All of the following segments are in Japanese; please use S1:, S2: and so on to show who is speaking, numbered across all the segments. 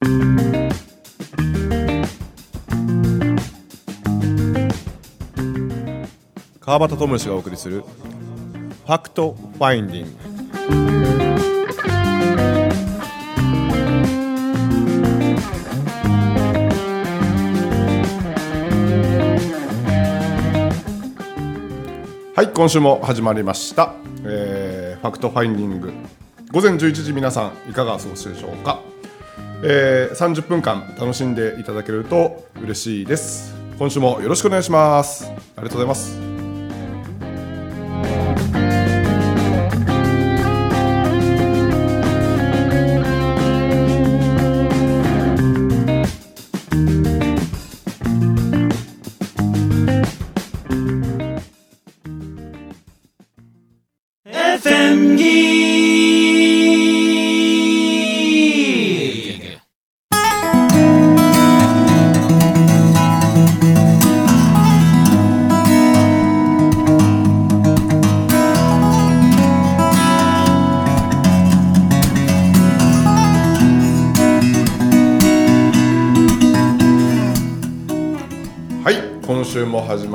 S1: 川端知義がお送りする Fact Finding。はい今週も始まりました、えー Fact Finding。午前11時皆さんいかがお過ごしでしょうか、えー30分間楽しんでいただけると嬉しいです。今週もよろしくお願いします。ありがとうございます。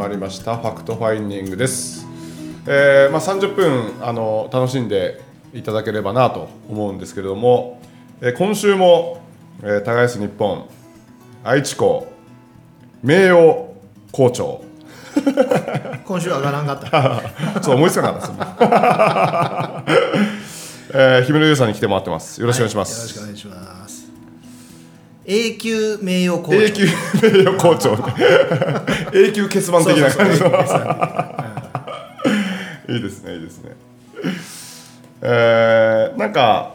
S1: まりましたファクトファインディングです、えーまあ、30分あの楽しんでいただければなと思うんですけれども、えー今週も、えー、耕す日本愛知校名誉校長。
S2: 今週上がらんかった。
S1: ちょっと思いつかなかったです、えー、姫野優さんに来てもらってます。よろしくお願いします、
S2: よろしくお願いします。永久名誉校長。
S1: 永久名誉校長 永久欠番的な感じいいですねいいですね。えー、なんか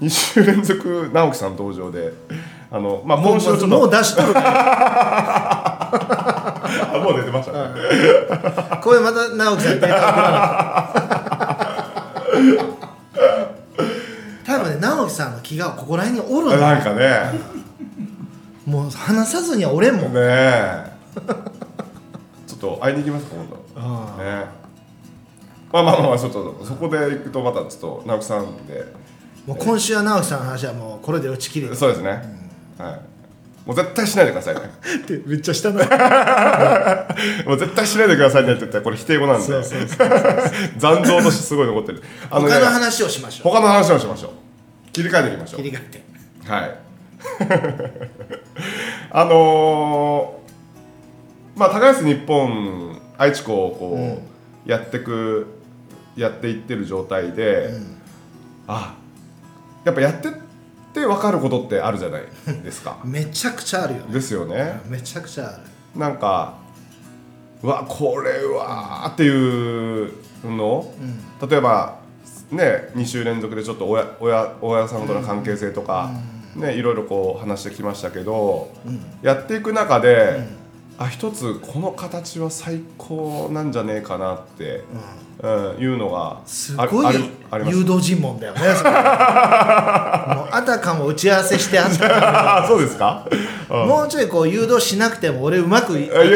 S1: 2週連続直樹さん登場であのまあ
S2: もう
S1: ちょっと
S2: もう出しと
S1: あもう出てましたね、
S2: ら。これまた直樹さん直樹さんの気がここら辺におるんだ
S1: なんかね。
S2: もう話さずにはおれんもん、
S1: ねえ。ちょっと会いに行きますか今度
S2: あ
S1: ねまあまあまあちょっとそこで行くとまたちょっと直樹さんで。
S2: もう今週は直樹さんの話はもうこれで打ち切り
S1: そうですね、はい。もう絶対しないでくださいね。
S2: ってめっちゃ下の
S1: もう絶対しないでくださいねって言ったらこれ否定語なんで。残像としてすごい残ってる。あのね
S2: 他の話をしましょう。
S1: 他の話をしましょう切り替えていきましょう。
S2: 切り替えて。
S1: はい。あのー、まあ高安日本愛知校をこう、やってくやっていってる状態で、あやっぱやってって分かることってあるじゃない ですか。
S2: めちゃくちゃあるよね。
S1: ですよね。
S2: めちゃくちゃある。
S1: なんかうわこれはっていうの、例えばね2週連続でちょっと親親親さんとの関係性とか、ねいろいろこう話してきましたけど、やっていく中で、あ一つこの形は最高なんじゃねえかなって、うん。いうのがあ
S2: すごい誘導尋問だよね もうあたかも打ち合わせしてあったか
S1: あそうですか、うん。
S2: らもうちょいこう誘導しなくても俺うまくい
S1: いや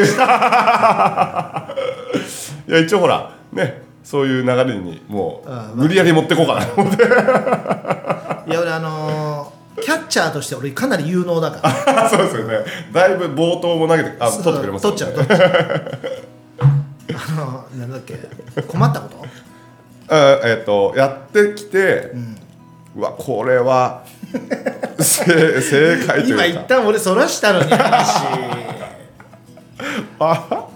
S1: 一応ほらねそういう流れにもう無理やり持ってこうかな。と思って
S2: いや俺あのーキャッチャーとして俺かなり有能だから。
S1: そうですよね。だいぶ冒頭も投げてあ取ってくれます
S2: 取っちゃう取っちゃう。あのなんだっけ困ったこと？
S1: あえっ、とやってきて、うわこれは正正解と
S2: 今
S1: いうか。
S2: 一旦俺そらしたのに話。
S1: あ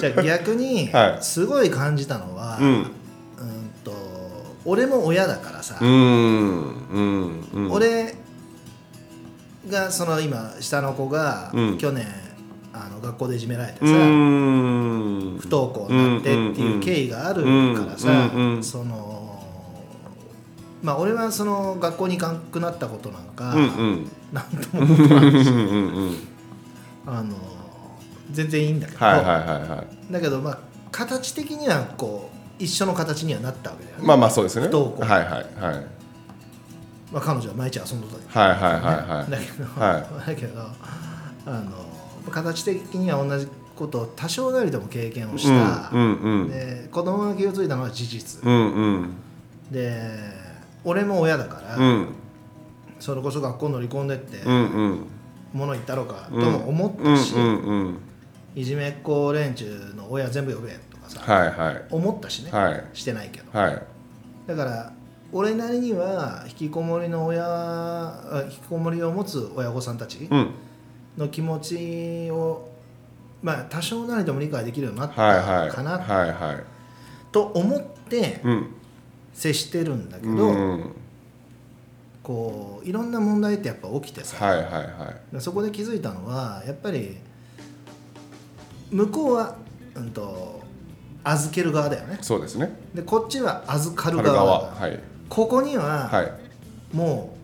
S2: じゃあ逆に
S1: はい。
S2: すごい感じたのは、
S1: う
S2: うんんと俺も親だからさ、
S1: うんうんうん。
S2: 俺がその今下の子が
S1: うん。
S2: 去年あの学校でいじめられてさ、
S1: うん。
S2: 不登校になってっていう経緯があるからさ、そのまあ俺はその学校に行かなくなったことなんか、
S1: うんうん。
S2: なんとも思わないしあの全然いいんだけど、
S1: はいはいはいはい。
S2: だけどまあ形的にはこう一緒の形にはなったわけだよね、
S1: まあまあそうですよね。
S2: 不登校。
S1: はいはいはい。
S2: まあ、彼女は毎日遊んどった
S1: はいはいはいはい。
S2: だけど、
S1: は
S2: だけどあの形的には同じことを多少なりとも経験をした、
S1: うんうんうん。
S2: で子供が気が付いたのは事実、
S1: うんうん。
S2: で俺も親だから、
S1: うん。
S2: それこそ学校乗り込んでって、
S1: うんうん。
S2: 物言ったろかと
S1: うん
S2: も思っ
S1: うん
S2: たし、
S1: うんうん
S2: いじめっ子連中の親全部呼べとかさ、
S1: はいはい。
S2: 思ったしね、
S1: はい。
S2: してないけど。
S1: はい。
S2: だから俺なりには引きこもりの親あ引きこもりを持つ親御さんたち
S1: うん。
S2: の気持ちをまあ多少なりとも理解できるようになったかな。
S1: はいはい。
S2: と思って
S1: うん。
S2: 接してるんだけど、
S1: うん。
S2: こういろんな問題ってやっぱ起きてさ、
S1: はいはいはい。
S2: そこで気づいたのはやっぱり向こうは、うん、と預ける側だよね。
S1: そうですね。
S2: でこっちは預かる
S1: 春
S2: 側
S1: 側はい。
S2: ここには、
S1: はい。
S2: も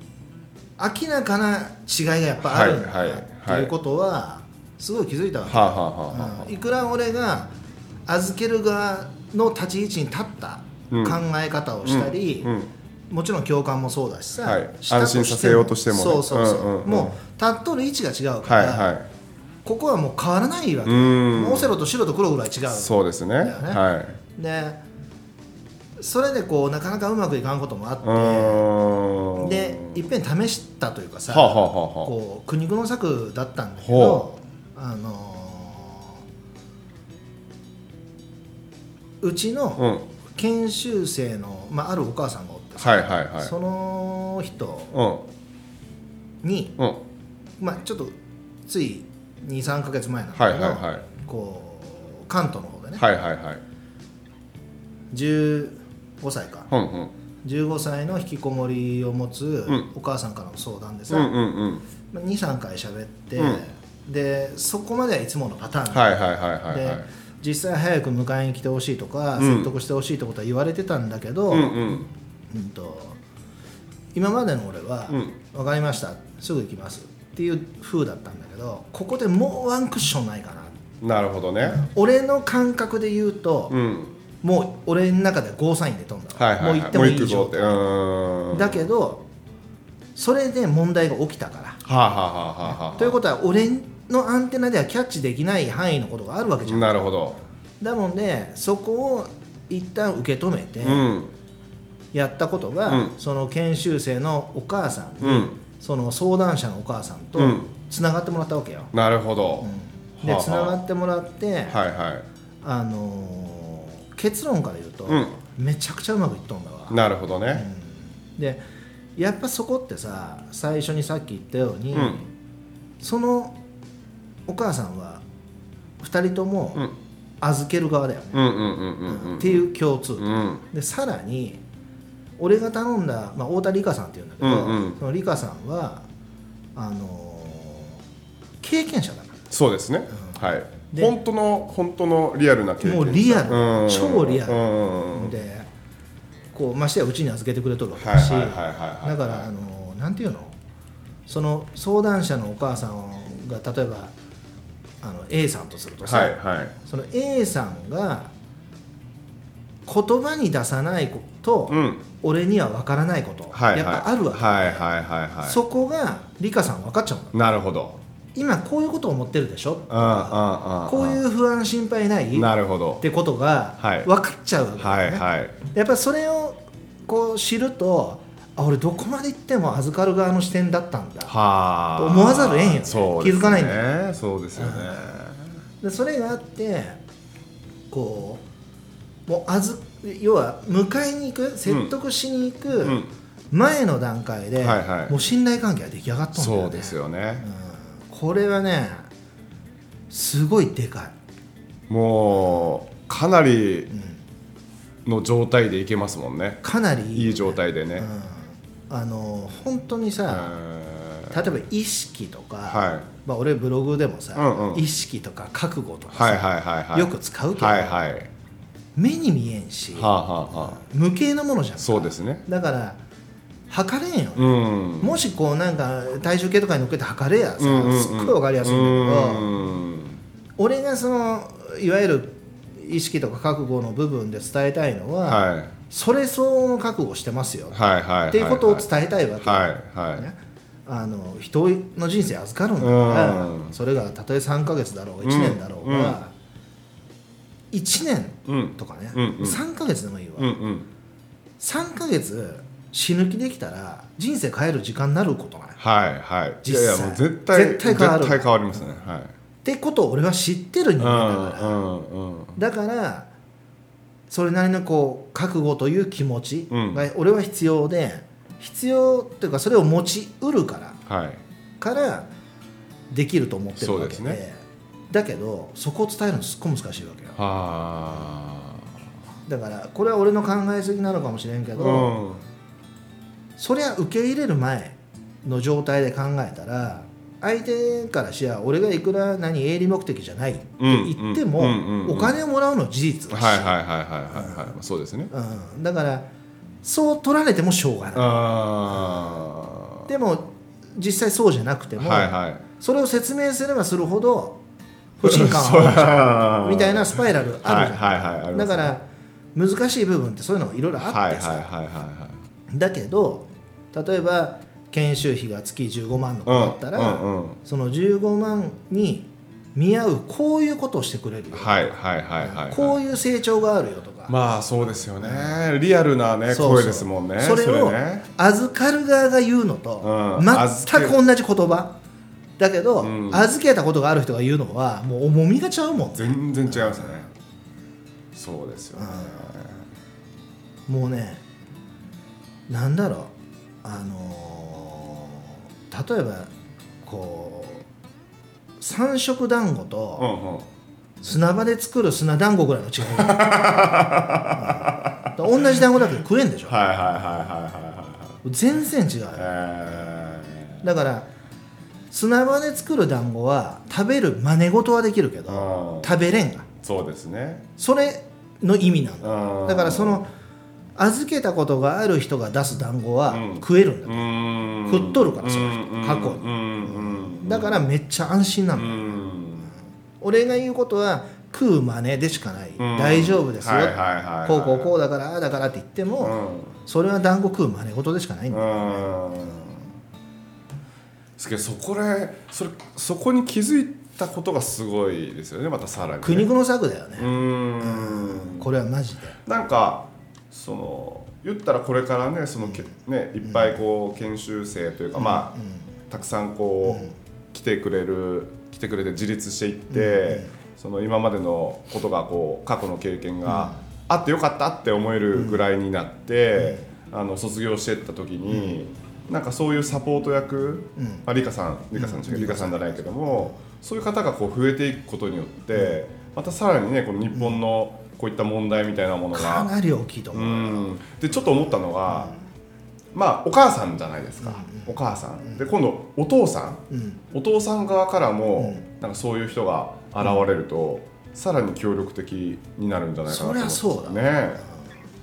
S2: う明らかな違いがやっぱあるんだ。
S1: はいはい
S2: っていうことはすごい気づいたわけ、
S1: はあはあはあは
S2: うん。いくら俺が預ける側の立ち位置に立った
S1: うん。
S2: 考え方をしたり、
S1: うん
S2: もちろん共感もそうだしさ、
S1: はい。安心させようとしてもね。
S2: そうそうそう,、
S1: うんうん。うん
S2: もう立っとる位置が違うから、
S1: はいはい
S2: ここはもう変わらないわけ。オセロと白と黒ぐらい違う。
S1: そうですね。はい。
S2: でそれでこうなかなかうまくいかんこともあって。でいっぺん試したというかさ、
S1: はあはあはあは
S2: こう苦肉の策だったんだけ
S1: ほ
S2: どあのーうちの研修生の、まあ、あるお母さんがおってさ
S1: はいはいはい。
S2: その人
S1: うん。
S2: に、
S1: うん。
S2: まあ、ちょっとつい23か月前なんだ
S1: はい
S2: けど、
S1: はいはい
S2: こう関東の方でね、
S1: はいはいはい。
S2: 15歳か。
S1: うんうん。
S2: 15歳の引きこもりを持つ
S1: ん。
S2: お母さんからの相談でさ、
S1: うんうんうん。
S2: まあ23回喋って、
S1: う
S2: でそこまではいつものパターン。
S1: はいはいはいはいはい。
S2: で実際早く迎えに来てほしいとか、
S1: うん。
S2: 説得してほしいってことは言われてたんだけど、
S1: うんうん。
S2: うんと今までの俺は
S1: うん「
S2: 分かりました。すぐ行きます」っていう風だったんだけどここでもうワンクッションないかな。
S1: なるほどね。
S2: 俺の感覚で言うと、
S1: うん。
S2: もう俺の中でゴーサインで飛んだわ、
S1: はいはいはい。
S2: もう行ってもいい
S1: もう行くぞって。
S2: だけどそれで問題が起きたから。
S1: はあはあはあ。
S2: ということは俺のアンテナではキャッチできない範囲のことがあるわけじゃん。
S1: なるほど。
S2: だもんでそこを一旦受け止めて
S1: うん。
S2: やったことが、
S1: うん。
S2: その研修生のお母さんに、
S1: うん
S2: その相談者のお母さんと
S1: うん。
S2: つながってもらったわけよ、
S1: なるほど。
S2: うん。でつながってもらって、
S1: はいはい。
S2: あのー結論から言うと、
S1: うん。
S2: めちゃくちゃうまくいっとんだわ、
S1: なるほどね。
S2: でやっぱそこってさ最初にさっき言ったように、
S1: うん。
S2: そのお母さんは2人とも
S1: うん。
S2: 預ける側だよね、
S1: うんうんうんうんうん。
S2: っていう共通点、
S1: うん。
S2: でさらに俺が頼んだ、まあ、太田理香さんっていうんだけど、
S1: うんうん。
S2: その理香さんはあのー経験者だか
S1: そうですね。はい。
S2: で
S1: 本当の本当のリアルな経験
S2: もうリアル。
S1: うん。
S2: 超リアル。
S1: うんうん
S2: でこうましてやうちに預けてくれとるわけだしだからあのーなんていうの？その相談者のお母さんが例えばあの A さんとするとさ、
S1: はいはい。
S2: その A さんが言葉に出さないこと、
S1: うん。
S2: 俺には分からないこと、
S1: はいはい。
S2: やっぱあるわけ、
S1: はいはいはいはい。
S2: そこが理香さん分かっちゃう
S1: なるほど。
S2: 今こういうことを思ってるでしょ。
S1: うんうんうん
S2: こういう不安心配ない？っ
S1: なるほど。
S2: てことが
S1: はい。
S2: 分かっちゃうわけだ
S1: はいはい。
S2: やっぱりそれをこう知るとあ俺どこまで行っても預かる側の視点だったんだ。
S1: はあ。
S2: 思わざるを得んよね。
S1: そうね。
S2: 気づかないんだ
S1: ね。そうですよね。
S2: でそれがあってこうもうあず要は迎えに行く説得しに行く
S1: うん。
S2: 前の段階で、
S1: はいはい。
S2: もう信頼関係が出来上がったんだよね。
S1: そうですよね。
S2: うん。これはねすごいでかい、
S1: もうかなり
S2: うん。
S1: の状態でいけますもんね。
S2: かなり
S1: いい状態でね。
S2: うん。あの本当にさ、
S1: え
S2: 例えば意識とか、
S1: はい。
S2: まあ、俺ブログでもさ、
S1: うんうん。
S2: 意識とか覚悟とかさ、
S1: はいはいはいはい。
S2: よく使うけど、
S1: はいはい
S2: 目に見えんし、
S1: はあはあはあ。
S2: 無形なものじゃん
S1: そうですね。
S2: だから測れんよ、
S1: うん。
S2: もしこうなんか体重計とかに乗っけて測れやさ、
S1: うんうんうん。
S2: すっごい分かりやすいんだけど、
S1: うん
S2: 俺がそのいわゆる意識とか覚悟の部分で伝えたいのは、
S1: はい。
S2: それ相応の覚悟してますよ、
S1: はいはいはい
S2: っていうことを伝えたいわけ、
S1: はいはい。
S2: ね。あの人の人生預かるんだから、
S1: うん。
S2: それがたとえ3か月だろうが1年だろうが、1年
S1: うん。
S2: とかね、
S1: うんうん。
S2: 3か月でもいいわ、
S1: うんうん。
S2: 3か月死ぬ気できたら人生変える時間になることない？っ
S1: はいはい。い
S2: 実際
S1: やいやもう絶対
S2: 絶対変わる。
S1: 絶対変わりますね。はい。
S2: てことを俺は知ってる人間だから、
S1: うんうんうん。
S2: だからそれなりのこう覚悟という気持ち
S1: うん。
S2: が俺は必要で、必要っていうかそれを持ちうるから。
S1: はい。
S2: からできると思ってるわけで。
S1: ね
S2: だけどそこを伝えるのすっごい難しいわけよ。
S1: は
S2: だからこれは俺の考えすぎなのかもしれんけ
S1: あ
S2: ど、
S1: うん。
S2: そりゃ受け入れる前の状態で考えたら相手からしや俺がいくら何営利目的じゃないって言っても
S1: うんうんうんうん
S2: お金をもらうのは事実だし、
S1: はいはいはいはいはいはい。そうですね。
S2: うん、だからそう取られてもしょうがない。
S1: ああ
S2: でも実際そうじゃなくても、
S1: はいはい。
S2: それを説明すればするほど不信感を
S1: は
S2: みたいなスパイラルあるじゃん、だから難しい部分ってそういうのいろいろあ
S1: はい
S2: ってさ、だけど例えば研修費が月15万の子だったら、
S1: うんうんうん。
S2: その15万に見合うこういうことをしてくれるよ、
S1: はいはいはいはい
S2: こういう成長があるよとか、
S1: まあそうですよね。リアルなね声ですもんね
S2: それを
S1: ね。
S2: 預かる側が言うのと、
S1: うん。
S2: 全く同じ言葉だけど、
S1: うん。
S2: 預けたことがある人が言うのはもう重みがちゃうもんね。
S1: 全然違いますね。そうですよね。
S2: もうねなんだろう。あのー例えばこう三色団子
S1: う
S2: と
S1: んうん。
S2: 砂場で作る砂団子ぐらいの違い、うん。同じ団子だけど食えんでしょ。
S1: はいはいはいはいはいはい
S2: 全然違う。よ
S1: え
S2: だから砂場で作る団子は食べる真似事はできるけ
S1: ー
S2: ど
S1: うん
S2: 食べれんが。
S1: そうですね。
S2: それの意味な
S1: ん
S2: だ。からその預けたことがある人が出す団子は
S1: うん。
S2: 食えるんだ
S1: う、ん。
S2: 振っとるからその人
S1: うん。
S2: 過去にだからめっちゃ安心な
S1: ん
S2: 俺が言うことは食う真似でしかない、
S1: うん。
S2: 大丈夫ですよ、こうこうこうだからああだからって言っても、それは団子食う真似事でしかないんだよ、
S1: うんですけどそこでそれそこに気づいたことがすごいですよねまたさらにね、
S2: 苦肉の策だよね。
S1: う、ん。
S2: これはマジで。
S1: なんかその言ったらこれからねそのけ、ねいっぱいこう研修生というか、まあたくさんこう、
S2: うん。
S1: 来てくれる来てくれて自立していって、その今までのことがこう過去の経験があってよかったって思えるぐらいになって、あの卒業していった時に、なんかそういうサポート役、
S2: うん。
S1: まあ、リカさんリカさん違う、
S2: うん
S1: リカさんじゃないけどもそういう方がこう増えていくことによって、またさらにねこの日本のこういった問題みたいなものが、
S2: かなり大きいと
S1: う
S2: 思う、
S1: ん、でちょっと思ったのが、まあお母さんじゃないですか、お母さん。で今度お父さん。
S2: うん。
S1: お父さん側からも、なんかそういう人が現れると、さらに協力的になるんじゃないかなと思って
S2: そりゃそうだ。
S1: ね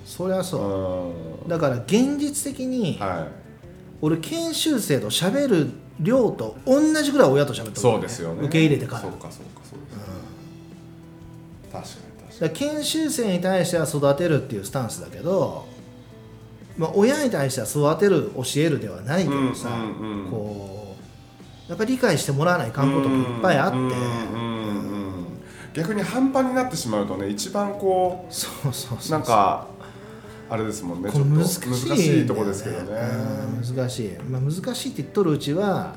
S2: そりゃそう、
S1: うん。
S2: だから現実的に
S1: は
S2: 俺研修生と喋る量と同じぐらい親と喋って
S1: い
S2: る、
S1: そうですよね。
S2: 受け入れてから。
S1: そうかそうかそうです、確かに確か
S2: だから研修生に対しては育てるっていうスタンスだけど、まあ、親に対しては育てる教えるではないけどさ、
S1: うんうんうん。
S2: こうやっぱり理解してもらわないかんこともいっぱいあって、
S1: うんうんうんうん逆に半端になってしまうとね一番こ
S2: そうそうそう
S1: う。なんかあれですもんね。ちょっと
S2: 難しい
S1: ところですけどね、
S2: うん難しい、まあ、難しいって言っとるうちは、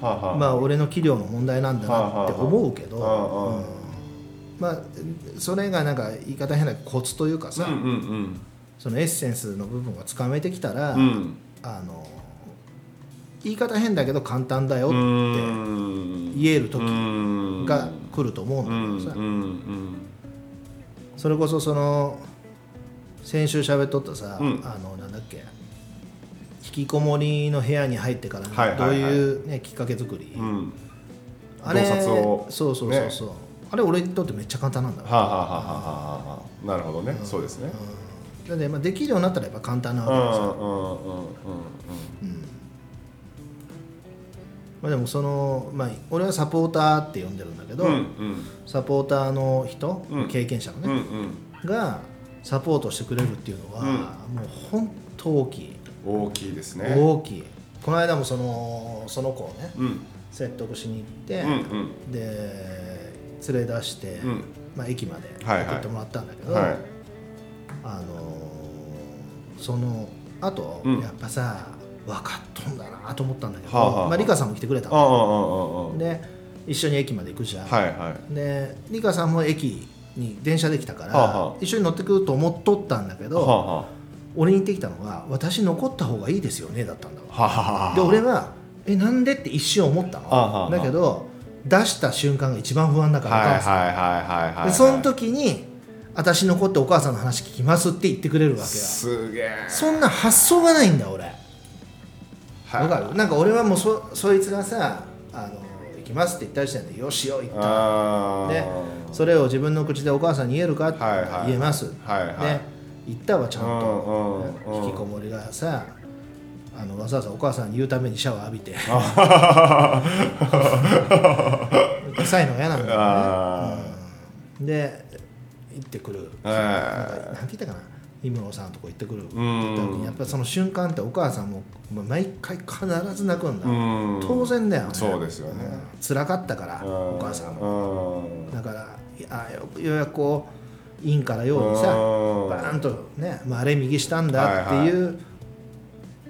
S1: はあはあ。
S2: まあ、俺の器量の問題なんだなって思うけど、
S1: はあはあはあ。
S2: うん。まあそれがなんか言い方変なコツというかさ、
S1: うんうん
S2: そのエッセンスの部分がつかめてきたら、
S1: うん。うん
S2: あの言い方変だけど簡単だよって
S1: うん。
S2: 言える時
S1: うん。
S2: が来ると思うん
S1: うん
S2: だけどさ、それこそその先週喋っとったさ、
S1: うん。
S2: あのなんだっけ引きこもりの部屋に入ってから
S1: はいはい
S2: ど
S1: はい。う
S2: いう、ね、きっかけ作り、
S1: うん。
S2: あれ
S1: 洞察を
S2: そうそうそうそう、あれ俺にとってめっちゃ簡単なんだ
S1: はあ、はあはあはあはあ、なるほどね、そうですね。
S2: うん、だってまあできるようになったらやっぱ簡単な
S1: うんうん
S2: わけでさ、
S1: うんうん。うん。
S2: まあ、でもその、まあ、俺はサポーターって呼んでるんだけど、
S1: うんうん。
S2: サポーターの人、
S1: うん。
S2: 経験者の
S1: うん
S2: ね、がサポートしてくれるっていうのは、
S1: うん。
S2: もう本当大きい、
S1: うん大きいですね。
S2: 大きい。この間もそのその子をね
S1: うん。
S2: 説得しに行って、
S1: うんうん。
S2: で連れ出して、
S1: うん。
S2: まあ、駅まで
S1: はいはい。
S2: 送ってもらったんだけど、
S1: はい。
S2: あのーそのあと、
S1: うん。
S2: やっぱさ分かっとんだなと思ったんだけど、
S1: はあはあはあ。
S2: まあ、リカさんも来てくれた
S1: ああああ
S2: の
S1: ああ
S2: で一緒に駅まで行くじゃん、
S1: はいはい。
S2: でリカさんも駅に電車で来たから、
S1: はあはあ。
S2: 一緒に乗ってくると思っとったんだけど、
S1: はあは
S2: 俺に言ってきたのが「私残った方がいいですよね」だったんだわ。
S1: あはあ
S2: で俺は「えなんで?」って一瞬思ったの。
S1: はあはあ
S2: だけど出した瞬間が一番不安だから
S1: はいはい
S2: お母さん
S1: はいはいはい。
S2: でその時に「私残ってお母さんの話聞きます」って言ってくれるわけよ。
S1: すげえ。
S2: そんな発想がないんだ俺。
S1: はい。
S2: わかる？なんか俺はもうそそいつがさあの「行きます」って言った時点で「よしよ行った」
S1: あ
S2: でそれを自分の口でお母さんに言えるか？って
S1: はいはい。
S2: 言えます、
S1: はいはい。
S2: で言ったわちゃんと、
S1: うんうんうん
S2: 引きこもりがさあのわざわざお母さんに言うためにシャワー浴びて。臭いのが嫌なんだよ
S1: あ
S2: ね、うん。で行ってくる、
S1: え
S2: なんかなんて言ったかな？氷室さんのとこ行ってくるって言った時にやっぱりその瞬間ってお母さんもまあ毎回必ず泣くんだ、
S1: うん。
S2: 当然だよね。
S1: そうですよね。
S2: うん。辛かったからお母さんも。
S1: も
S2: だからあよようやくこう院からようにさ
S1: うん。
S2: バーンとね、まあ、あれ右したんだっていう、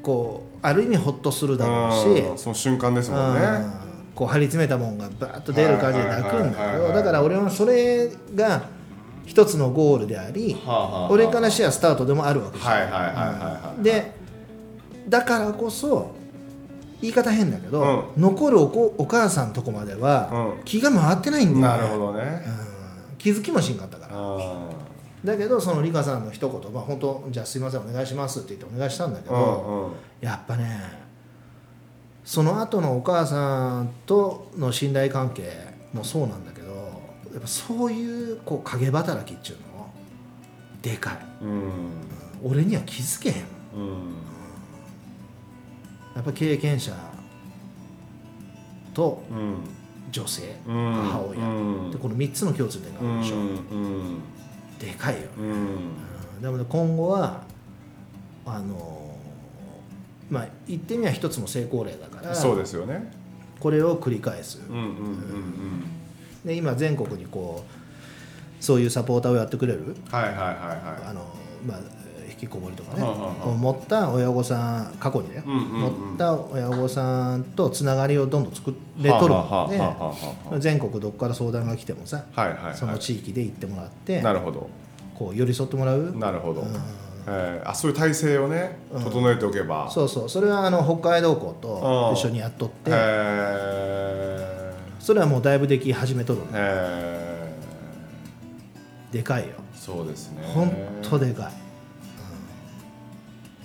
S2: こうある意味ほっとするだろうし、
S1: その瞬間ですもんね。
S2: うん。こう張り詰めたもんがバーッと出る感じで泣くんだけ
S1: はいはいはいはい
S2: どだから俺はそれが一つのゴールであり
S1: はあはあはあ。
S2: 俺からしてはスタートでもあるわけじゃん。でだからこそ言い方変だけど、
S1: う
S2: 残るおこお母さんのとこまでは
S1: うん。
S2: 気が回ってないんだよ、ね。
S1: なるほどね。
S2: うん。気づきもしんかったから。
S1: あ
S2: だけどそのリカさんの一言、まあ、本当じゃあすいませんお願いしますって言ってお願いしたんだけ
S1: ー
S2: ど、
S1: うんうん。
S2: やっぱねその後のお母さんとの信頼関係もそうなんだやっぱそういうこう影働きっていうのでかい。
S1: うん。
S2: 俺には気づけへん。
S1: うん。
S2: やっぱ経験者と
S1: うん。
S2: 女性、
S1: うん。
S2: 母親、
S1: うん。
S2: でこの3つの共通点があるでしょ、
S1: うん。
S2: でかいよ、
S1: うん。
S2: うん、なので今後はあのまあ言ってみれば一つの成功例だから
S1: そうですよね。
S2: これを繰り返す、
S1: うんうんうん
S2: で今全国にこうそういうサポーターをやってくれる
S1: うんはいはいはい。は
S2: あの、まあ、引きこもりとかね、
S1: はあは
S2: 持った親御さん過去にね、
S1: うんうんうん。
S2: 持った親御さんとつながりをどんどん作れとるので
S1: はあ
S2: 全国どこから相談が来てもさ
S1: はいはいはい。
S2: その地域で行ってもらって
S1: なるほど。
S2: こう寄り添ってもらう。
S1: なるほど。
S2: うん。
S1: えーあそういう体制をね
S2: うん。
S1: 整えておけば。
S2: そうそう。それはあの北海道校と
S1: うん。
S2: 一緒にやっとって
S1: へ
S2: それはもうだいぶでき始めとる
S1: ーへ
S2: でかいよ。
S1: ーそうですね。
S2: ほんとでかい。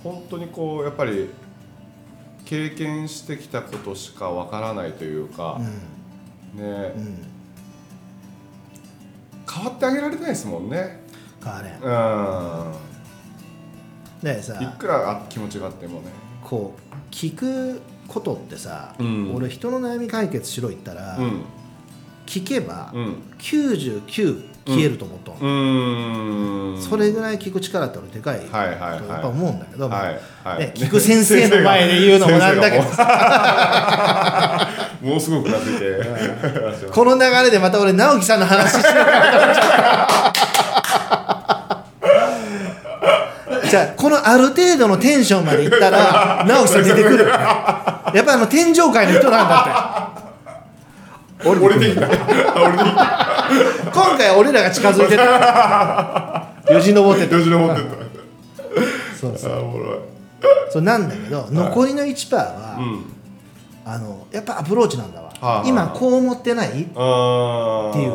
S1: 本当にこうやっぱり経験してきたことしかわからないというか、ね
S2: うん。うん。
S1: 変わってあげられないですもんね。
S2: 変われん。
S1: うん。
S2: でさ。
S1: いくらあ気持ちがあってもね。
S2: こう聞くことってさ、
S1: うん。
S2: 俺人の悩み解決しろ言ったら、
S1: うん。
S2: 聞けば
S1: うん。
S2: 99消えると思っとん、
S1: うーん。
S2: それぐらい聞く力って俺でかいとやっぱ思うんだけど、
S1: はいはい。
S2: ね聞く先生の前で言うのもなんだけど。
S1: もすごくなって。いて
S2: この流れでまた俺直樹さんの話しようかなと思っちゃったじゃあこのある程度のテンションまでいったら直樹さん出てくる やっぱりあの天上界の人なんだって。
S1: 俺でいいんだ俺でいいんだ
S2: 今回は俺らが近づいてた。よじ登ってた。
S1: よじ登ってっ
S2: そうそう。
S1: たあーおもろい。
S2: そうなんだけど残りの1%は、
S1: うん。
S2: あのやっぱアプローチなんだわ、
S1: はあ
S2: 今こう思ってない？っていう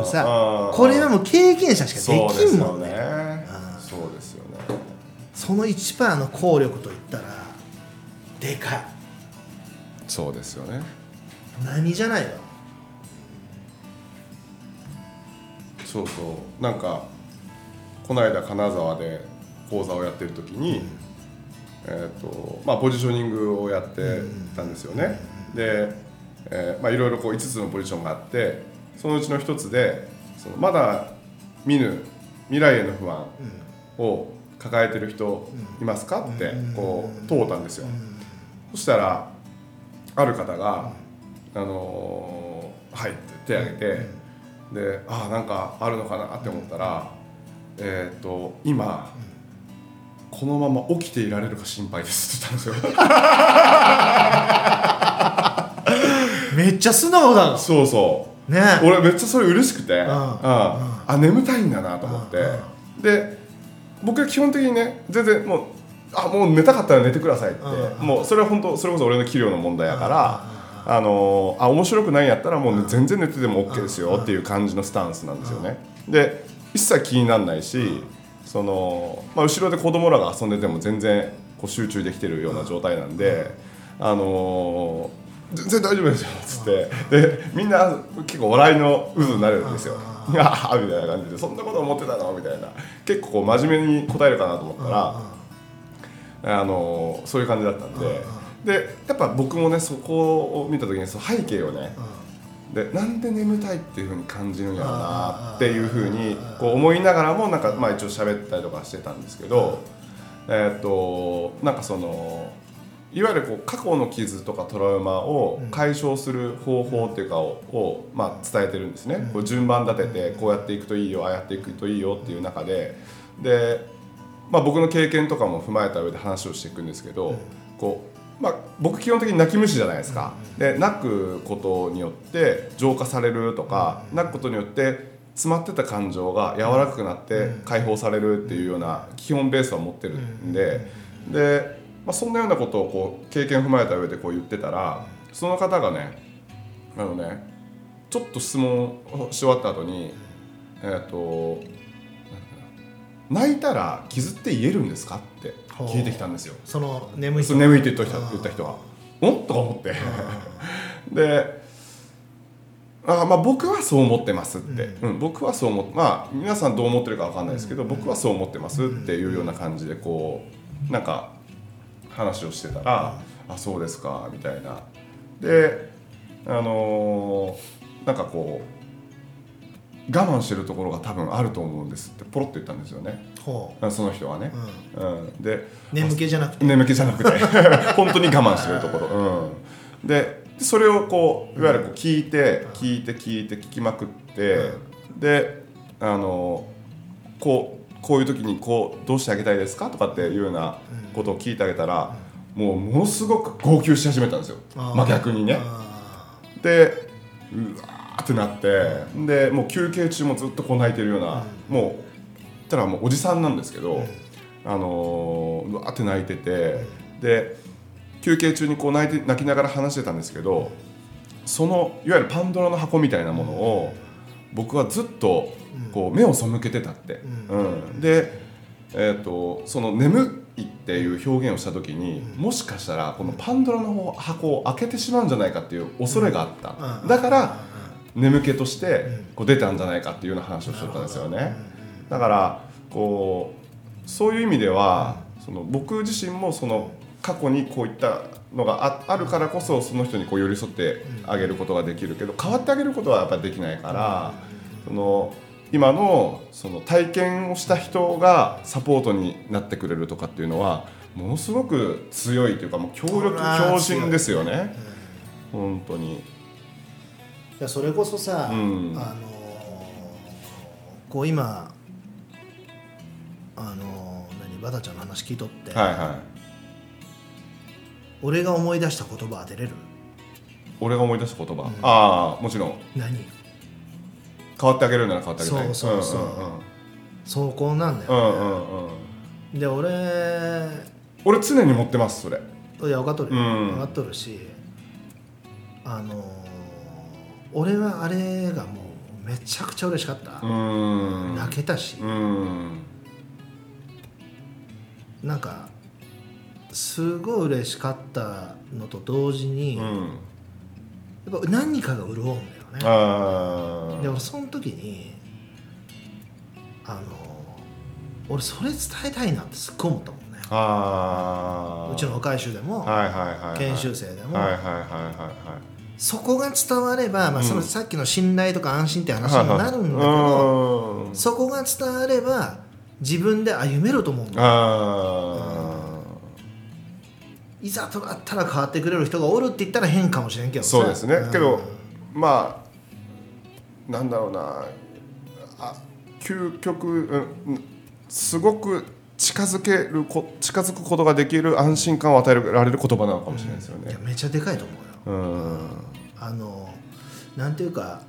S2: さこれはもう経験者しかできんもんね。
S1: そうですよね。
S2: その1%の効力といったらでかい
S1: そうですよね。
S2: 何じゃないの？
S1: そうそう。なんかこの間金沢で講座をやってる時に、えーとまあ、ポジショニングをやってたんですよね、で、えーまあ、いろいろこう5つのポジションがあってそのうちの1つでそのまだ見ぬ未来への不安を抱えてる人いますか？ってこう問うたんですよ、そしたらある方が「あのーはい」って手を挙げて、でああなんかあるのかなって思ったら、えっ、と今このまま起きていられるか心配ですって言ったんですよ。
S2: めっちゃ素直だ
S1: そうそう。
S2: ね。
S1: 俺めっちゃそれ嬉しくて、うん。
S2: ん。
S1: あ眠たいんだなと思って、
S2: うん。
S1: で僕は基本的にね全然もうあもう寝たかったら寝てくださいって、
S2: うん。
S1: もうそれは本当それこそ俺の器量の問題やから、あのあ面白くないんやったらもう、ね全然寝てても OK ですよっていう感じのスタンスなんですよね。で一切気にならないし、そのまあ、後ろで子供らが遊んでても全然こう集中できてるような状態なんで、あのー全然大丈夫ですよっつって。でみんな結構笑いの渦になるんですよ。ああみたいな感じでそんなこと思ってたの？みたいな。結構こう真面目に答えるかなと思ったら、あのそういう感じだったんで、でやっぱ僕もねそこを見た時にその背景をね、でなんで眠たいっていうふうに感じるんやろうなっていうふうにこう思いながらもなんかまあ一応喋ったりとかしてたんですけど、えーっとなんかそのいわゆるこう過去の傷とかトラウマを解消する方法っていうかををまあ伝えてるんですね、こう順番立ててこうやっていくといいよああやっていくといいよっていう中で。で、まあ、僕の経験とかも踏まえた上で話をしていくんですけど、こうまあ、僕基本的に泣き虫じゃないですか、で泣くことによって浄化されるとか、泣くことによって詰まってた感情が柔らかくなって解放されるっていうような基本ベースは持ってるんで、で、まあ、そんなようなことをこう経験踏まえた上でこう言ってたらその方がねあのねちょっと質問をし終わった後にえっ、と泣いたら傷って癒えるんですかって聞いてきたんですよ。
S2: その眠い
S1: そう眠いって言った人言った人は「ん?」とか思って。であまあ僕はそう思ってますって、うん。僕はそう思ってまあ皆さんどう思ってるかわかんないですけど、僕はそう思ってますっていうような感じでこうなんか話をしてたら「あそうですか」みたいな。であのーなんかこう我慢してるところが多分あると思うんですってポロッと言ったんですよね。
S2: ほ
S1: あその人はね、うん。で
S2: う眠気じゃなくて。
S1: 眠気じゃなくて。本当に我慢してるところ、うん、でそれをこういわゆるこう聞いて聞いて聞いて聞きまくってであのこうこういう時にこうどうしてあげたいですかとかっていうようなことを聞いてあげたらもうものすごく号泣し始めたんですよ。まあ逆にね。
S2: あ
S1: でうわーってなってでもう休憩中もずっとこう泣いてるような、もうたらもうおじさんなんですけど、あのーうわーって泣いててで休憩中にこう泣いて泣きながら話してたんですけどそのいわゆるパンドラの箱みたいなものを僕はずっとこう目を背けてたって、うん。で、えー、とその眠いっていう表現をした時にもしかしたらこのパンドラの箱を開けてしまうんじゃないかっていう恐れがあった、
S2: うん。
S1: だから眠気としてこう出たんじゃないかっていうような話をしとったんですよね。だからこうそういう意味ではその僕自身もその過去にこういったのがああるからこそその人にこう寄り添ってあげることができるけど変わってあげることはやっぱりできないからその今のその体験をした人がサポートになってくれるとかっていうのはものすごく強いというかもう強力強靭ですよね。本当に。
S2: いやそれこそさ、
S1: うん。
S2: あのーこう今あのー何バタちゃんの話聞いとって、
S1: はいはい。
S2: 俺が思い出した言葉当てれる？
S1: 俺が思い出した言葉、ああもちろん。
S2: 何？
S1: 変わってあげるなら変わってあげたい。
S2: そうそうそう。そうこうなんだよ、
S1: うんうんうんうん。うん
S2: で俺
S1: 俺常に持ってますそれ。
S2: いや分かっとるよ、
S1: うん。
S2: 分かっとるしあのー俺はあれがもうめちゃくちゃ嬉しかった、泣けたし。なんかすごい嬉しかったのと同時に、や
S1: うん。
S2: っぱ何かが潤うんだよね。
S1: あ
S2: で俺その時にあの俺それ伝えたいなってすっごい思ったもんね。
S1: あ
S2: うちの若い衆でも、
S1: はいはいはいはい。
S2: 研修生でも、
S1: はいはいはいはい
S2: そこが伝われば、まあ、その
S1: うん
S2: さっきの信頼とか安心って話
S1: はい
S2: にもなるんだけど、
S1: うん。
S2: そこが伝われば自分で歩めると思う。んだいざとなったら変わってくれる人がおるって言ったら変かもしれんけどさ。
S1: そうですね。
S2: ん。
S1: けどまあなんだろうな。あ究極、うん、すごく近づけるこ近づくことができる安心感を与えられる言葉なのかもしれないですよね。
S2: いやめっちゃでかいと思う。よ
S1: うん。
S2: あのなんていうか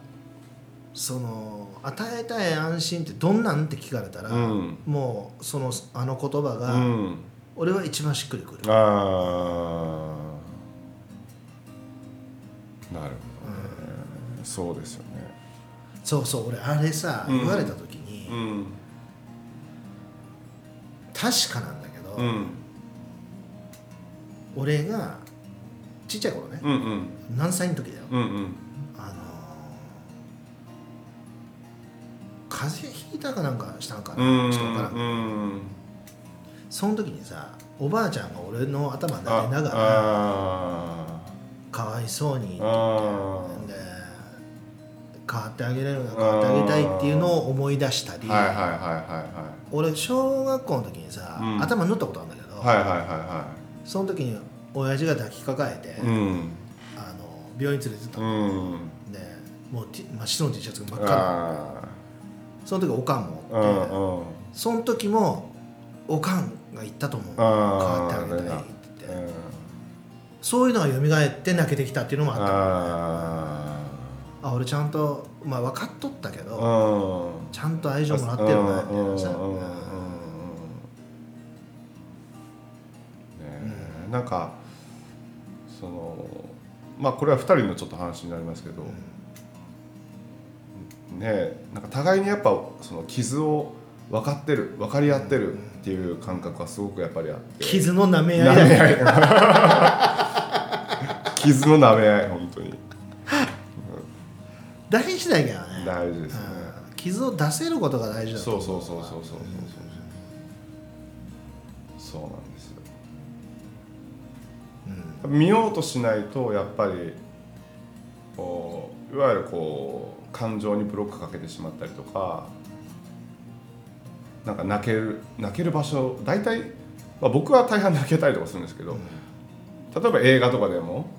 S2: その与えたい安心ってどんなんって聞かれたら、
S1: うん。
S2: もうそのあの言葉が、
S1: うん、
S2: 俺は一番しっくりくる、
S1: ああなるほどね、そうですよね。
S2: そうそう俺あれさ、
S1: うん。
S2: 言われた時に、
S1: うん。
S2: 確かなんだけど、
S1: うん。
S2: 俺がちっちゃい頃ね、
S1: うんうん。
S2: 何歳の時だよ、
S1: うんうん。
S2: あの風邪ひいたかなんかしたんかな、
S1: うん
S2: ちょっとわからん。けど
S1: うん
S2: その時にさおばあちゃんが俺の頭撫
S1: あ
S2: でながら
S1: あ
S2: かわいそうにで変わってあげれるな変わってあげたいっていうのを思い出したり、俺小学校の時にさ、
S1: うん。
S2: 頭縫ったことあるんだけど、
S1: いはいはいはいはい。は
S2: その時に親父が抱きかかえて、
S1: いうん。
S2: あの病院連れてった
S1: う
S2: の、
S1: ん。
S2: でもう真っ白の T シャツが真っ赤な
S1: あ
S2: その時おかんも
S1: あ
S2: おって、その時もおかんが言ったと思う。変
S1: あ
S2: わってあ
S1: あ
S2: げたいって言って、
S1: うん。
S2: そういうのが蘇って泣けてきたっていうのもあった
S1: あ
S2: あ俺ちゃんと、まあ、分かっとったけ
S1: あ
S2: ど、
S1: うん。
S2: ちゃんと愛情もらってるなみたいなさ、
S1: なんかそのまあこれは2人のちょっと話になりますけど、ねえなんか互いにやっぱその傷を分かってる分かり合ってるっていう感覚はすごくやっぱりあって。
S2: 傷の舐め合い
S1: 傷の舐め合い本当に。
S2: 大事だけどね。
S1: 大事ですね、
S2: うん。傷を出せることが大事だと思
S1: そうそうそうそうそうそうそう。そうなんです。よ見ようとしないとやっぱりこういわゆるこう感情にブロックかけてしまったりとかなんか泣ける泣ける場所大体、まあ、僕は大半泣けたりとかするんですけど、例えば映画とかでも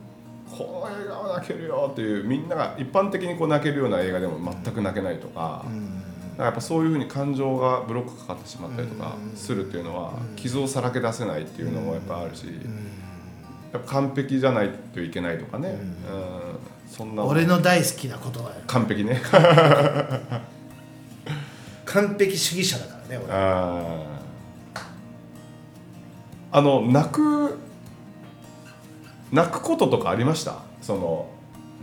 S1: この映画は泣けるよっていうみんなが一般的にこう泣けるような映画でも全く泣けないとか。
S2: うん。
S1: なんかやっぱそういうふうに感情がブロックかかってしまったりとかするっていうのは傷をさらけ出せないっていうのもやっぱあるし完璧じゃないといけないとかね、うん、そんな。
S2: 俺の大好きな言葉よ
S1: 完璧ね。
S2: 完璧主義者だからね俺。
S1: あー。あの泣く泣くこととかありました？その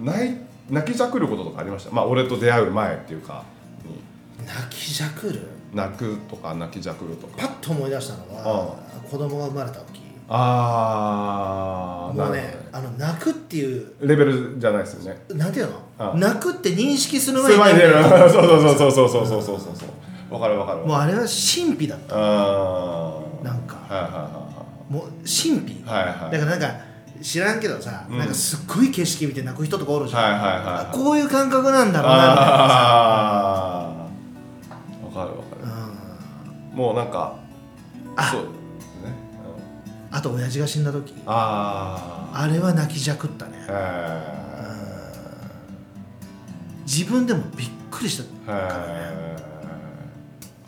S1: 泣い泣きじゃくることとかありました？まあ俺と出会う前っていうか。に
S2: 泣きじゃくる？
S1: 泣くとか泣きじゃくるとか。
S2: パッと思い出したのは子供が生まれた時
S1: ああ
S2: もうねあの泣くっていう
S1: レベルじゃないですよね。
S2: なんていう
S1: あ
S2: の泣くって認識する
S1: す
S2: 前に
S1: 前に そうそうそうそうそうそうそうそうそうわかるわかる
S2: もうあれは神秘だった。
S1: ああ
S2: なんか。
S1: はいは
S2: もう神秘
S1: い。はいはいはいはい。
S2: だからなんか知らんけどさ、
S1: うん。
S2: なんかすっごい景色見て泣く人とかおるじゃん、
S1: はいはいはい
S2: あこういう感覚なんだろうなみたいな
S1: わかるわか
S2: うん。
S1: るもうなんか
S2: あ
S1: そう
S2: あと親父が死んだ時。
S1: ああ
S2: あれは泣きじゃくったね。
S1: へ
S2: 自分でもびっくりした。
S1: えへえ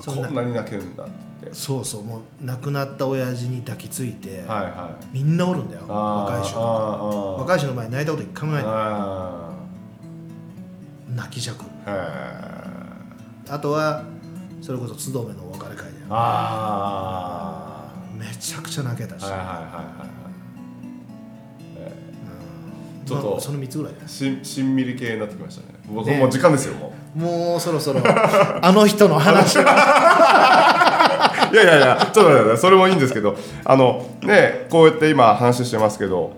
S2: そんな。
S1: こんなに泣けるんだって。
S2: そうそうもう亡くなった親父に抱きついて、
S1: はいはい。
S2: みんなおるんだよ若い人とか
S1: あー。
S2: 若い人の前に泣いたこと一回もない
S1: あ
S2: 泣きじゃく。あとはそれこそ津留のお別れ会だよ。
S1: あ
S2: めちゃくちゃ泣けたし、
S1: あはいはいはいはい。はい
S2: うん。
S1: ちょっと
S2: まあその3つぐらい
S1: しんしんみり系になってきましたね。僕
S2: ね
S1: もう時間ですよもう。
S2: もうそろそろあの人の話
S1: いやいやいやちょっとそれもいいんですけどあのねこうやって今話してますけど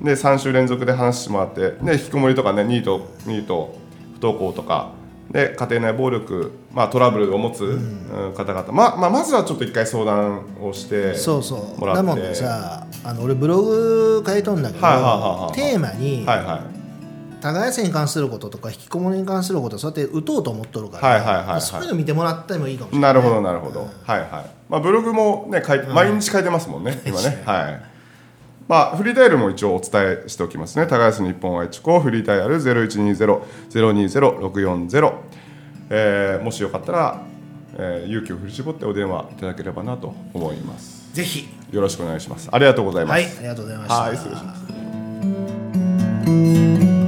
S1: で3週連続で話してもらってね引きこもりとかねニートニート不登校とかで家庭内暴力、まあ、トラブルを持つ、うん。方々、ままあ、まずはちょっと一回相談をして
S2: そうそう。
S1: もらって。
S2: だもんでさあの俺ブログ書いとんだけど、
S1: はいはいはいはい
S2: テーマに、
S1: はいはい。
S2: 耕せに関することとか引きこもりに関することそうやって打とうと思っとるから、
S1: はいはいはいはい。
S2: そういうの見てもらってもいいかもしれない。
S1: なるほどなるほど、はいはい。まあブログもね書い毎日書いてますもんね、今ね。はいまあフリーダイヤルも一応お伝えしておきますね。高安日本愛知校フリーダイヤル0120-020-640、えーもしよかったらえー勇気を振り絞ってお電話いただければなと思います。
S2: ぜひ。
S1: よろしくお願いします。ありがとうございます。
S2: はいありがとうございました。
S1: はい失礼します